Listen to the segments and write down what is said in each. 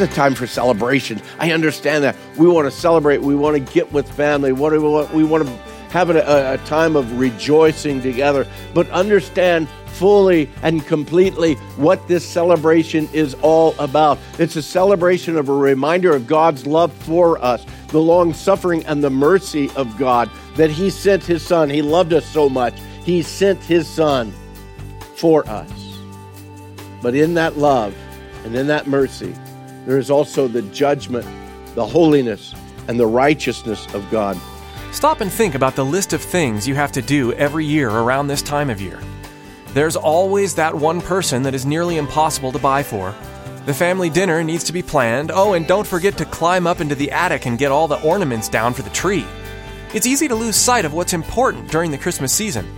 is a time for celebration. I understand that. We want to celebrate. We want to get with family. What do we want? We want to have a, a time of rejoicing together. But understand fully and completely what this celebration is all about. It's a celebration of a reminder of God's love for us, the long suffering and the mercy of God, that He sent His Son. He loved us so much. He sent His Son for us. But in that love and in that mercy, there is also the judgment, the holiness, and the righteousness of God. Stop and think about the list of things you have to do every year around this time of year. There's always that one person that is nearly impossible to buy for. The family dinner needs to be planned. Oh, and don't forget to climb up into the attic and get all the ornaments down for the tree. It's easy to lose sight of what's important during the Christmas season.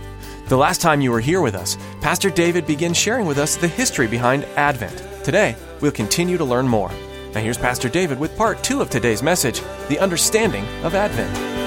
The last time you were here with us, Pastor David began sharing with us the history behind Advent. Today, we'll continue to learn more. Now, here's Pastor David with part two of today's message The Understanding of Advent.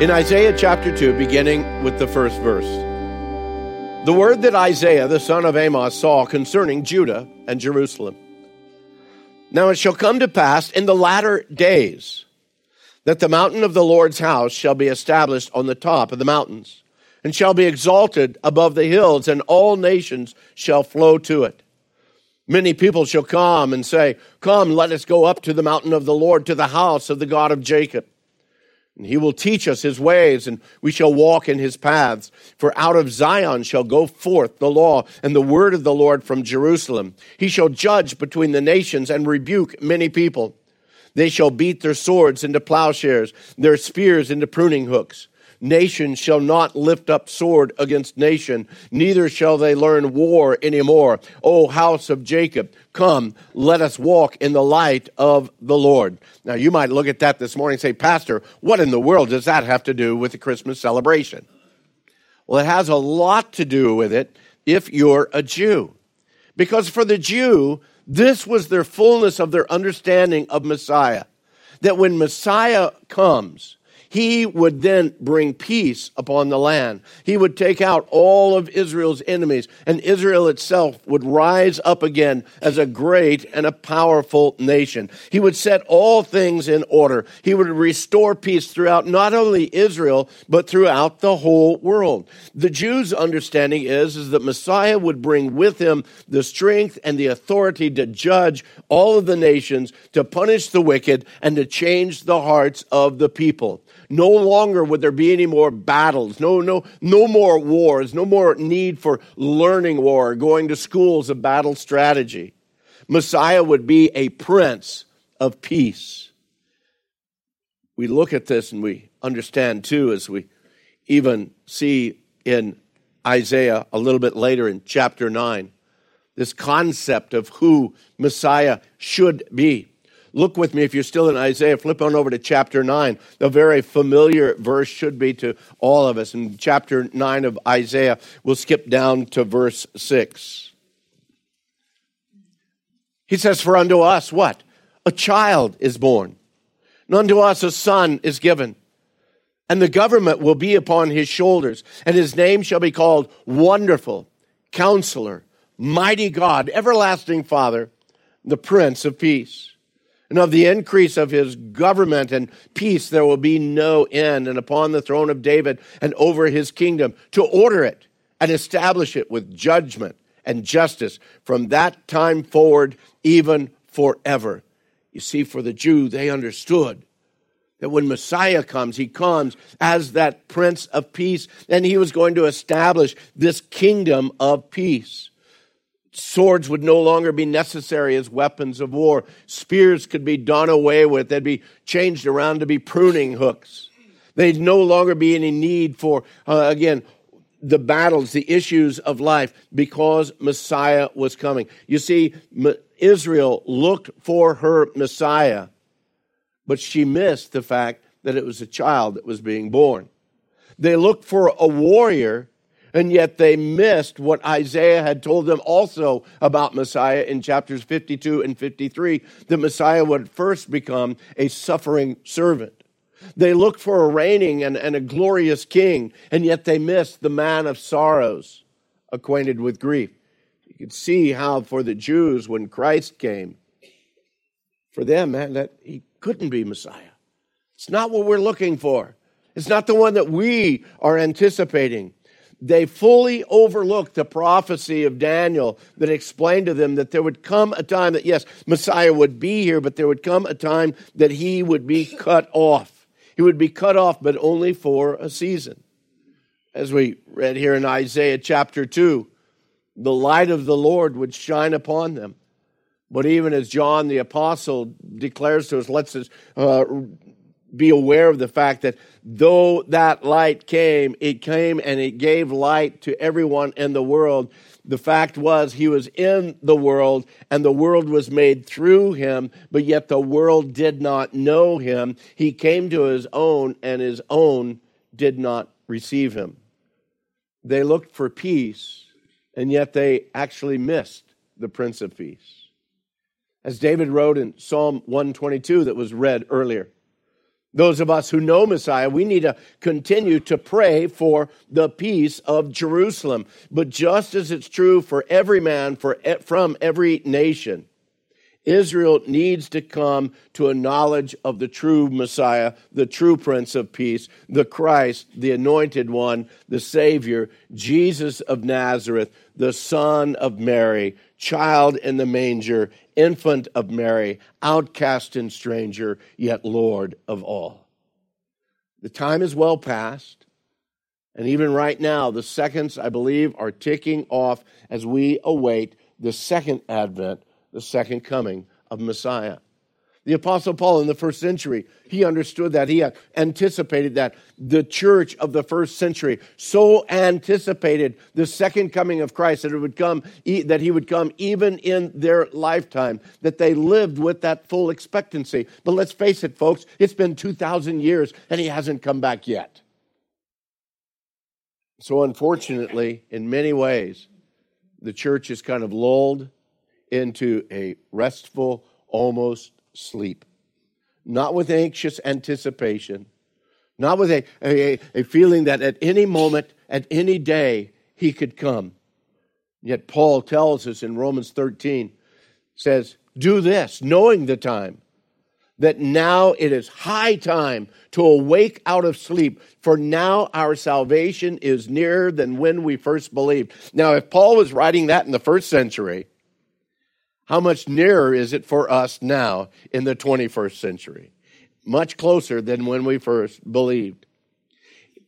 In Isaiah chapter 2, beginning with the first verse. The word that Isaiah, the son of Amos, saw concerning Judah and Jerusalem. Now it shall come to pass in the latter days that the mountain of the Lord's house shall be established on the top of the mountains, and shall be exalted above the hills, and all nations shall flow to it. Many people shall come and say, Come, let us go up to the mountain of the Lord, to the house of the God of Jacob. And he will teach us his ways, and we shall walk in his paths. For out of Zion shall go forth the law and the word of the Lord from Jerusalem. He shall judge between the nations and rebuke many people. They shall beat their swords into plowshares, their spears into pruning hooks. Nation shall not lift up sword against nation, neither shall they learn war any more. O house of Jacob, come, let us walk in the light of the Lord. Now, you might look at that this morning and say, Pastor, what in the world does that have to do with the Christmas celebration? Well, it has a lot to do with it if you're a Jew. Because for the Jew, this was their fullness of their understanding of Messiah. That when Messiah comes, he would then bring peace upon the land. He would take out all of Israel's enemies, and Israel itself would rise up again as a great and a powerful nation. He would set all things in order. He would restore peace throughout not only Israel, but throughout the whole world. The Jews' understanding is, is that Messiah would bring with him the strength and the authority to judge all of the nations, to punish the wicked, and to change the hearts of the people. No longer would there be any more battles, no, no, no more wars, no more need for learning war, going to schools of battle strategy. Messiah would be a prince of peace. We look at this and we understand too, as we even see in Isaiah a little bit later in chapter 9, this concept of who Messiah should be. Look with me, if you're still in Isaiah, flip on over to chapter 9. A very familiar verse should be to all of us. In chapter 9 of Isaiah, we'll skip down to verse 6. He says, For unto us what? A child is born, and unto us a son is given. And the government will be upon his shoulders, and his name shall be called Wonderful, Counselor, Mighty God, Everlasting Father, the Prince of Peace. And of the increase of his government and peace there will be no end, and upon the throne of David and over his kingdom, to order it and establish it with judgment and justice from that time forward, even forever. You see, for the Jew, they understood that when Messiah comes, he comes as that Prince of Peace, and he was going to establish this kingdom of peace. Swords would no longer be necessary as weapons of war. Spears could be done away with. They'd be changed around to be pruning hooks. There'd no longer be any need for, uh, again, the battles, the issues of life, because Messiah was coming. You see, Israel looked for her Messiah but she missed the fact that it was a child that was being born. They looked for a warrior, and yet they missed what Isaiah had told them also about Messiah in chapters 52 and 53 that Messiah would first become a suffering servant. They looked for a reigning and, and a glorious king, and yet they missed the man of sorrows, acquainted with grief. You could see how for the Jews, when Christ came, for them, man, that he couldn't be Messiah. It's not what we're looking for. It's not the one that we are anticipating. They fully overlooked the prophecy of Daniel that explained to them that there would come a time that, yes, Messiah would be here, but there would come a time that he would be cut off. He would be cut off, but only for a season. As we read here in Isaiah chapter 2, the light of the Lord would shine upon them. But even as John the Apostle declares to us, lets us uh, be aware of the fact that though that light came, it came and it gave light to everyone in the world. The fact was, he was in the world, and the world was made through him, but yet the world did not know him. He came to his own, and his own did not receive him. They looked for peace, and yet they actually missed the Prince of Peace as David wrote in Psalm 122 that was read earlier. Those of us who know Messiah, we need to continue to pray for the peace of Jerusalem. But just as it's true for every man for, from every nation, Israel needs to come to a knowledge of the true Messiah, the true Prince of Peace, the Christ, the Anointed One, the Savior, Jesus of Nazareth, the Son of Mary, child in the manger, infant of Mary, outcast and stranger, yet Lord of all. The time is well past. And even right now, the seconds, I believe, are ticking off as we await the second advent the second coming of Messiah. The Apostle Paul in the first century, he understood that. He anticipated that. The church of the first century so anticipated the second coming of Christ that it would come, that he would come even in their lifetime, that they lived with that full expectancy. But let's face it, folks, it's been 2,000 years and he hasn't come back yet. So, unfortunately, in many ways, the church is kind of lulled into a restful, almost sleep. Not with anxious anticipation, not with a, a, a feeling that at any moment, at any day, he could come. Yet Paul tells us in Romans 13, says, Do this, knowing the time, that now it is high time to awake out of sleep, for now our salvation is nearer than when we first believed. Now, if Paul was writing that in the first century, how much nearer is it for us now in the 21st century? Much closer than when we first believed.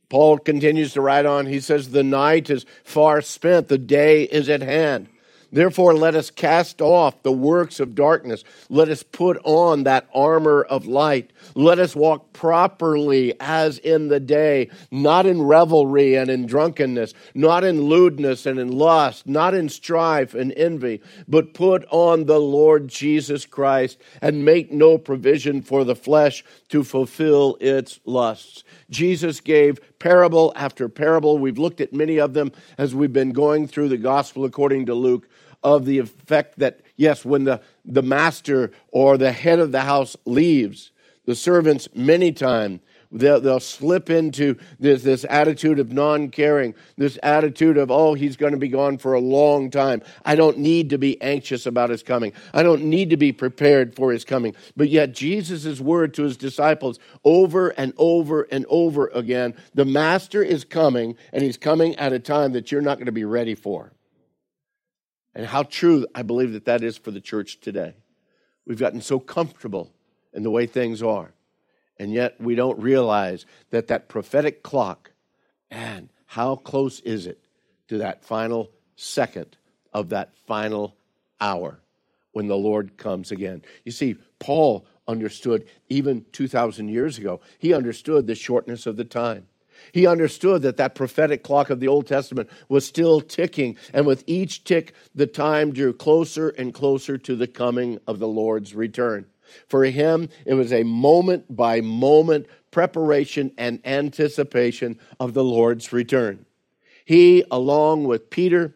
Paul continues to write on. He says, The night is far spent, the day is at hand. Therefore, let us cast off the works of darkness. Let us put on that armor of light. Let us walk properly as in the day, not in revelry and in drunkenness, not in lewdness and in lust, not in strife and envy, but put on the Lord Jesus Christ and make no provision for the flesh to fulfill its lusts. Jesus gave parable after parable. We've looked at many of them as we've been going through the gospel according to Luke of the effect that, yes, when the, the master or the head of the house leaves, the servants many times they'll, they'll slip into this, this attitude of non caring, this attitude of, oh, he's going to be gone for a long time. I don't need to be anxious about his coming. I don't need to be prepared for his coming. But yet, Jesus' word to his disciples over and over and over again the master is coming, and he's coming at a time that you're not going to be ready for. And how true I believe that that is for the church today. We've gotten so comfortable in the way things are. And yet we don't realize that that prophetic clock, and how close is it to that final second of that final hour when the Lord comes again? You see, Paul understood even 2,000 years ago, he understood the shortness of the time. He understood that that prophetic clock of the Old Testament was still ticking, and with each tick, the time drew closer and closer to the coming of the Lord's return. For him, it was a moment by moment preparation and anticipation of the Lord's return. He, along with Peter,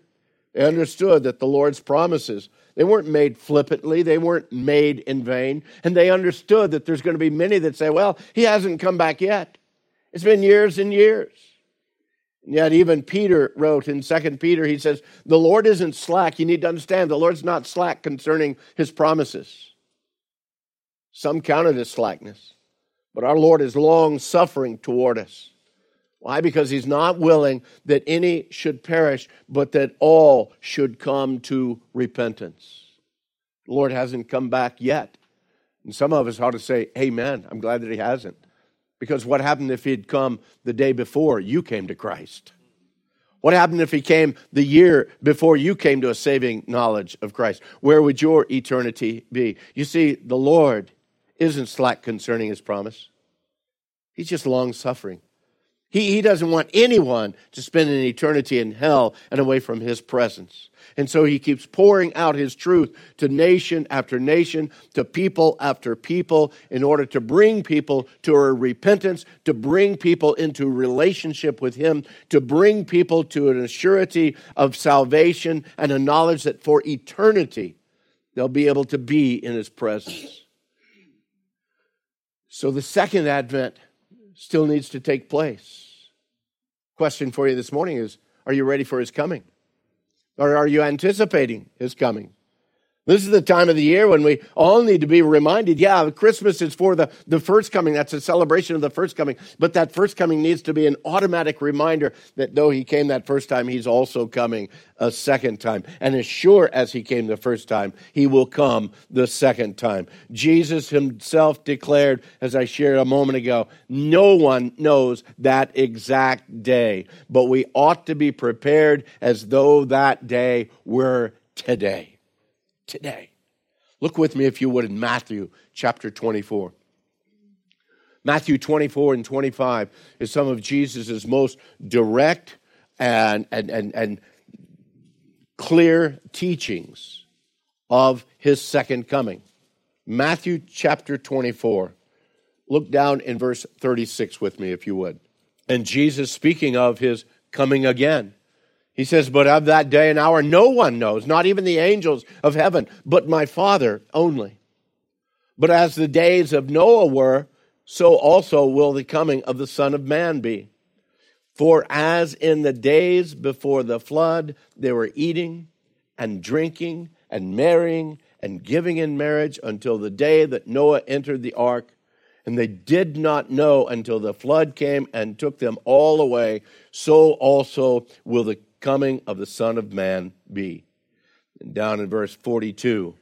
understood that the Lord's promises they weren't made flippantly, they weren't made in vain, and they understood that there's going to be many that say, "Well, he hasn't come back yet." It's been years and years. And yet, even Peter wrote in Second Peter, he says, The Lord isn't slack. You need to understand, the Lord's not slack concerning his promises. Some count it as slackness, but our Lord is long suffering toward us. Why? Because he's not willing that any should perish, but that all should come to repentance. The Lord hasn't come back yet. And some of us ought to say, Amen. I'm glad that he hasn't. Because what happened if he'd come the day before you came to Christ? What happened if he came the year before you came to a saving knowledge of Christ? Where would your eternity be? You see, the Lord isn't slack concerning his promise, he's just long suffering. He, he doesn't want anyone to spend an eternity in hell and away from his presence. And so he keeps pouring out his truth to nation after nation, to people after people, in order to bring people to a repentance, to bring people into relationship with him, to bring people to an assurity of salvation and a knowledge that for eternity they'll be able to be in his presence. So the second advent still needs to take place. Question for you this morning is Are you ready for his coming? Or are you anticipating his coming? This is the time of the year when we all need to be reminded yeah, Christmas is for the, the first coming. That's a celebration of the first coming. But that first coming needs to be an automatic reminder that though he came that first time, he's also coming a second time. And as sure as he came the first time, he will come the second time. Jesus himself declared, as I shared a moment ago, no one knows that exact day, but we ought to be prepared as though that day were today today. Look with me, if you would, in Matthew chapter 24. Matthew 24 and 25 is some of Jesus' most direct and, and, and, and clear teachings of his second coming. Matthew chapter 24. Look down in verse 36 with me, if you would. And Jesus speaking of his coming again. He says, But of that day and hour no one knows, not even the angels of heaven, but my Father only. But as the days of Noah were, so also will the coming of the Son of Man be. For as in the days before the flood, they were eating and drinking and marrying and giving in marriage until the day that Noah entered the ark. And they did not know until the flood came and took them all away. So also will the coming of the Son of Man be? And down in verse 42,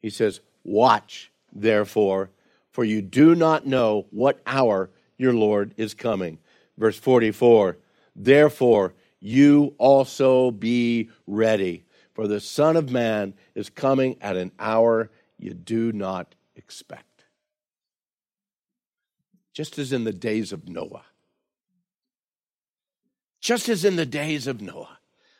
he says, Watch, therefore, for you do not know what hour your Lord is coming. Verse 44, Therefore, you also be ready, for the Son of Man is coming at an hour you do not expect. Just as in the days of Noah. Just as in the days of Noah.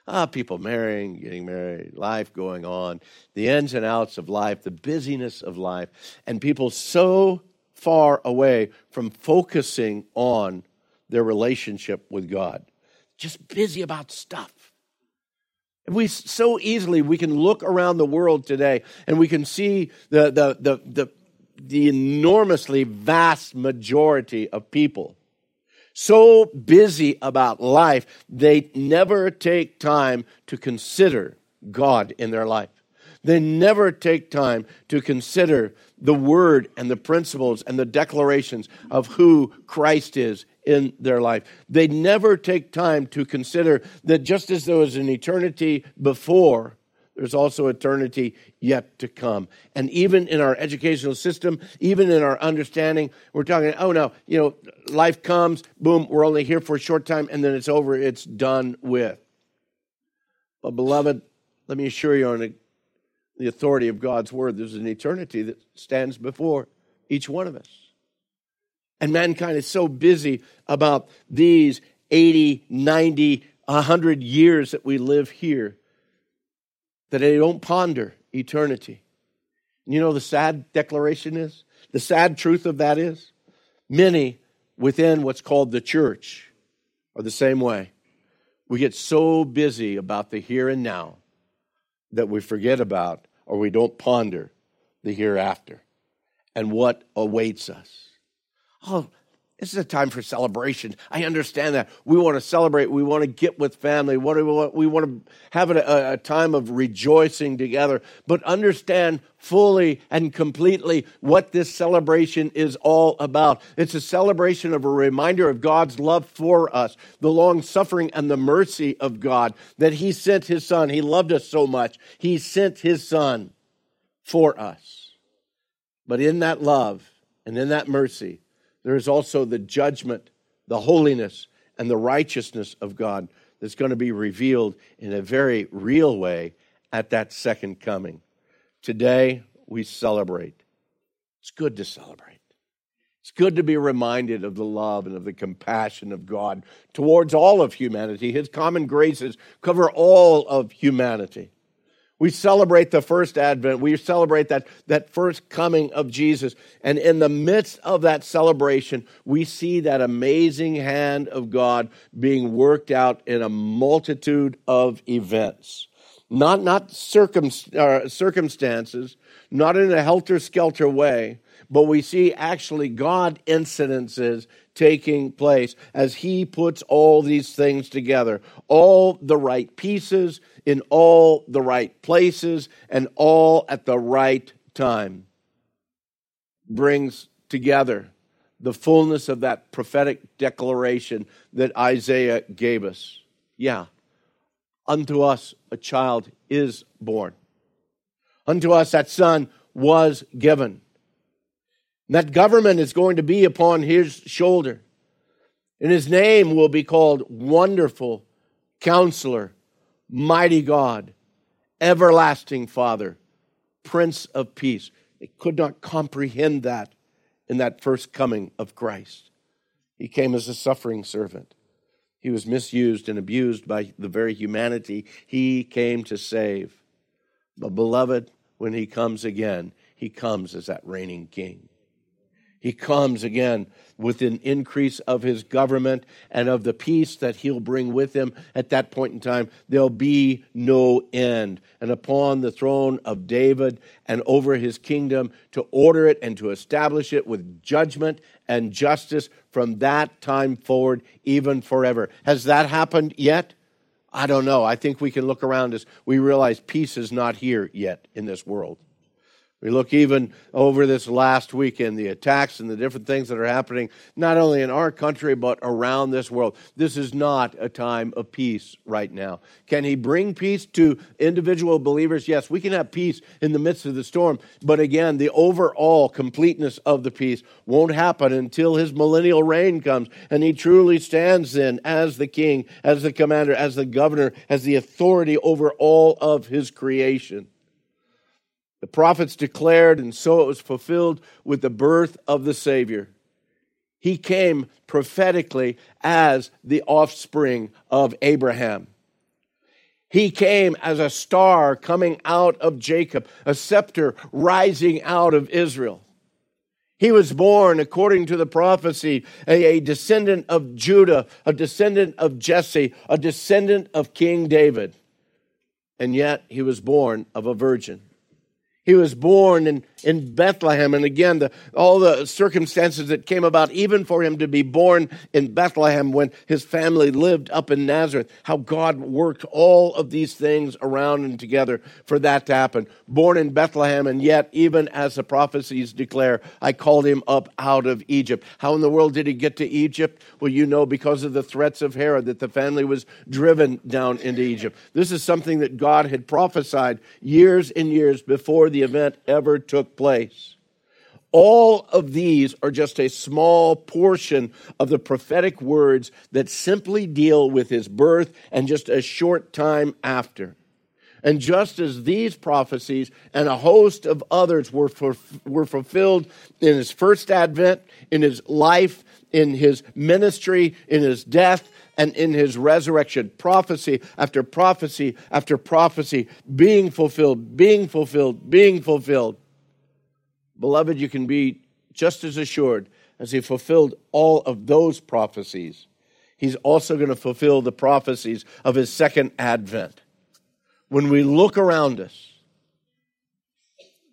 Ah, people marrying, getting married, life going on, the ins and outs of life, the busyness of life, and people so far away from focusing on their relationship with God. Just busy about stuff. And we so easily we can look around the world today and we can see the the the the, the enormously vast majority of people so busy about life, they never take time to consider God in their life. They never take time to consider the word and the principles and the declarations of who Christ is in their life. They never take time to consider that just as there was an eternity before, there's also eternity yet to come. And even in our educational system, even in our understanding, we're talking, oh no, you know, life comes, boom, we're only here for a short time, and then it's over, it's done with. But, beloved, let me assure you on the authority of God's word, there's an eternity that stands before each one of us. And mankind is so busy about these 80, 90, 100 years that we live here that they don't ponder eternity. And you know the sad declaration is? The sad truth of that is? Many within what's called the church are the same way. We get so busy about the here and now that we forget about or we don't ponder the hereafter and what awaits us. Oh, this is a time for celebration. I understand that. We want to celebrate. We want to get with family. What do we want? We want to have a, a time of rejoicing together. But understand fully and completely what this celebration is all about. It's a celebration of a reminder of God's love for us, the long suffering and the mercy of God, that He sent His Son. He loved us so much. He sent His Son for us. But in that love and in that mercy, there is also the judgment, the holiness, and the righteousness of God that's going to be revealed in a very real way at that second coming. Today, we celebrate. It's good to celebrate. It's good to be reminded of the love and of the compassion of God towards all of humanity. His common graces cover all of humanity. We celebrate the first advent. We celebrate that, that first coming of Jesus. And in the midst of that celebration, we see that amazing hand of God being worked out in a multitude of events. Not, not circum, uh, circumstances, not in a helter skelter way, but we see actually God incidences taking place as He puts all these things together. All the right pieces in all the right places and all at the right time. Brings together the fullness of that prophetic declaration that Isaiah gave us. Yeah, unto us a child is born, unto us that son was given. That government is going to be upon his shoulder. And his name will be called Wonderful Counselor, Mighty God, Everlasting Father, Prince of Peace. They could not comprehend that in that first coming of Christ. He came as a suffering servant. He was misused and abused by the very humanity he came to save. But, beloved, when he comes again, he comes as that reigning king. He comes again with an increase of his government and of the peace that he'll bring with him at that point in time. There'll be no end. And upon the throne of David and over his kingdom to order it and to establish it with judgment and justice from that time forward, even forever. Has that happened yet? I don't know. I think we can look around as we realize peace is not here yet in this world. We look even over this last weekend, the attacks and the different things that are happening, not only in our country, but around this world. This is not a time of peace right now. Can He bring peace to individual believers? Yes, we can have peace in the midst of the storm. But again, the overall completeness of the peace won't happen until His millennial reign comes. And He truly stands then as the king, as the commander, as the governor, as the authority over all of His creation. The prophets declared, and so it was fulfilled with the birth of the Savior. He came prophetically as the offspring of Abraham. He came as a star coming out of Jacob, a scepter rising out of Israel. He was born, according to the prophecy, a, descendant of Judah, a descendant of Jesse, a descendant of King David. And yet he was born of a virgin. He was born in, in Bethlehem. And again, the, all the circumstances that came about, even for him to be born in Bethlehem when his family lived up in Nazareth, how God worked all of these things around and together for that to happen. Born in Bethlehem, and yet, even as the prophecies declare, I called him up out of Egypt. How in the world did he get to Egypt? Well, you know, because of the threats of Herod, that the family was driven down into Egypt. This is something that God had prophesied years and years before the event ever took place. All of these are just a small portion of the prophetic words that simply deal with his birth and just a short time after. And just as these prophecies and a host of others were, for, were fulfilled in his first advent, in his life, in his ministry, in his death, and in his resurrection, prophecy after prophecy after prophecy being fulfilled, being fulfilled, being fulfilled. Beloved, you can be just as assured as he fulfilled all of those prophecies. He's also going to fulfill the prophecies of his second advent. When we look around us,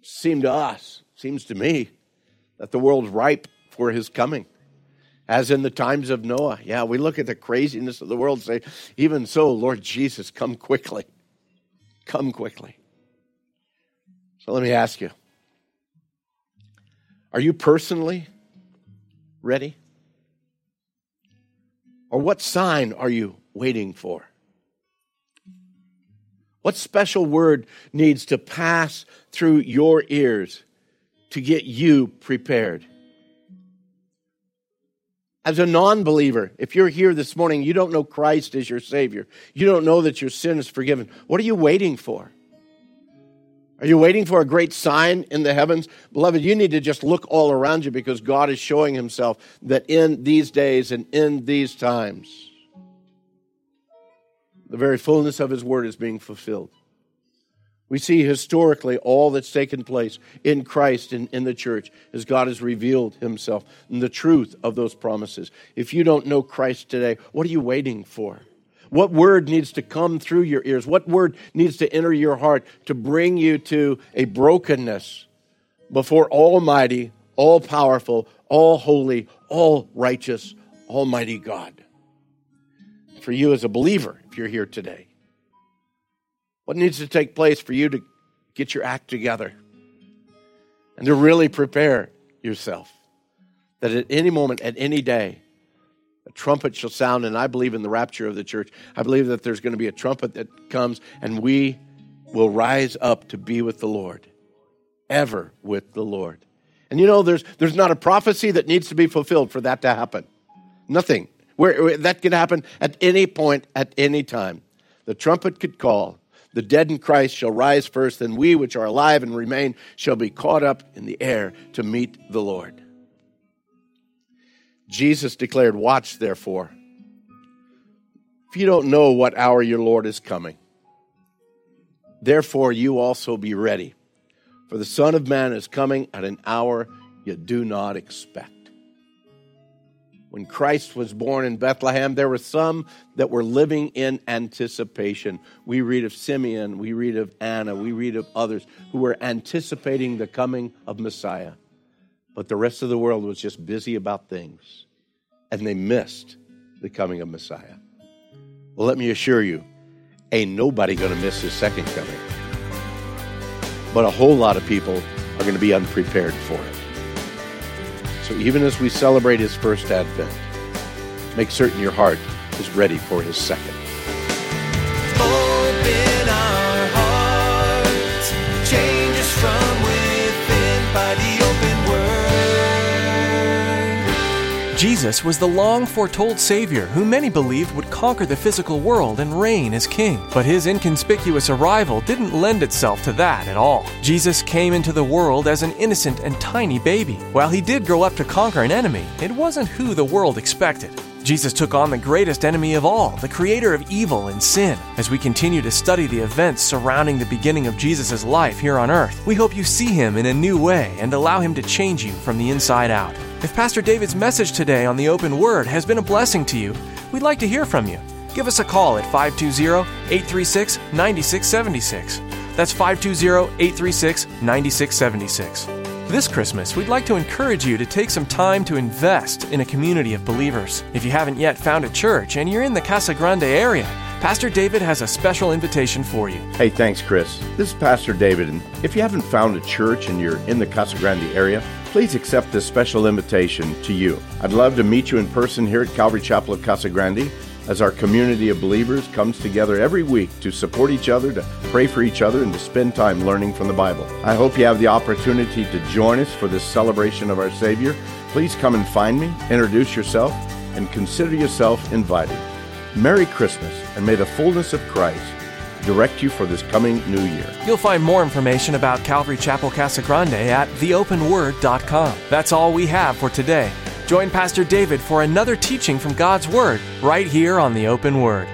seem to us, seems to me, that the world's ripe for his coming as in the times of Noah. Yeah, we look at the craziness of the world and say, even so, Lord Jesus, come quickly. Come quickly. So let me ask you are you personally ready? Or what sign are you waiting for? What special word needs to pass through your ears to get you prepared? As a non believer, if you're here this morning, you don't know Christ as your Savior, you don't know that your sin is forgiven, what are you waiting for? Are you waiting for a great sign in the heavens? Beloved, you need to just look all around you because God is showing Himself that in these days and in these times, the very fullness of His Word is being fulfilled. We see historically all that's taken place in Christ and in the church as God has revealed himself and the truth of those promises. If you don't know Christ today, what are you waiting for? What word needs to come through your ears? What word needs to enter your heart to bring you to a brokenness before Almighty, all powerful, all holy, all righteous, Almighty God? For you as a believer, if you're here today, what needs to take place for you to get your act together and to really prepare yourself that at any moment, at any day, a trumpet shall sound, and I believe in the rapture of the church. I believe that there's going to be a trumpet that comes, and we will rise up to be with the Lord, ever with the Lord. And you know, there's, there's not a prophecy that needs to be fulfilled for that to happen. Nothing. Where, where that could happen at any point, at any time. The trumpet could call, the dead in Christ shall rise first, and we which are alive and remain shall be caught up in the air to meet the Lord. Jesus declared, Watch therefore. If you don't know what hour your Lord is coming, therefore you also be ready, for the Son of Man is coming at an hour you do not expect when Christ was born in Bethlehem, there were some that were living in anticipation. We read of Simeon, we read of Anna, we read of others who were anticipating the coming of Messiah. But the rest of the world was just busy about things, and they missed the coming of Messiah. Well, let me assure you, ain't nobody going to miss his second coming. But a whole lot of people are going to be unprepared for it. So even as we celebrate his first advent, make certain your heart is ready for his second. Jesus was the long foretold Savior who many believed would conquer the physical world and reign as King. But his inconspicuous arrival didn't lend itself to that at all. Jesus came into the world as an innocent and tiny baby. While he did grow up to conquer an enemy, it wasn't who the world expected. Jesus took on the greatest enemy of all, the creator of evil and sin. As we continue to study the events surrounding the beginning of Jesus' life here on earth, we hope you see him in a new way and allow him to change you from the inside out. If Pastor David's message today on the open word has been a blessing to you, we'd like to hear from you. Give us a call at 520 836 9676. That's 520 836 9676. This Christmas, we'd like to encourage you to take some time to invest in a community of believers. If you haven't yet found a church and you're in the Casa Grande area, Pastor David has a special invitation for you. Hey, thanks, Chris. This is Pastor David, and if you haven't found a church and you're in the Casa Grande area, please accept this special invitation to you. I'd love to meet you in person here at Calvary Chapel of Casa Grande as our community of believers comes together every week to support each other, to pray for each other, and to spend time learning from the Bible. I hope you have the opportunity to join us for this celebration of our Savior. Please come and find me, introduce yourself, and consider yourself invited. Merry Christmas, and may the fullness of Christ direct you for this coming new year. You'll find more information about Calvary Chapel Casa Grande at theopenword.com. That's all we have for today. Join Pastor David for another teaching from God's Word right here on the Open Word.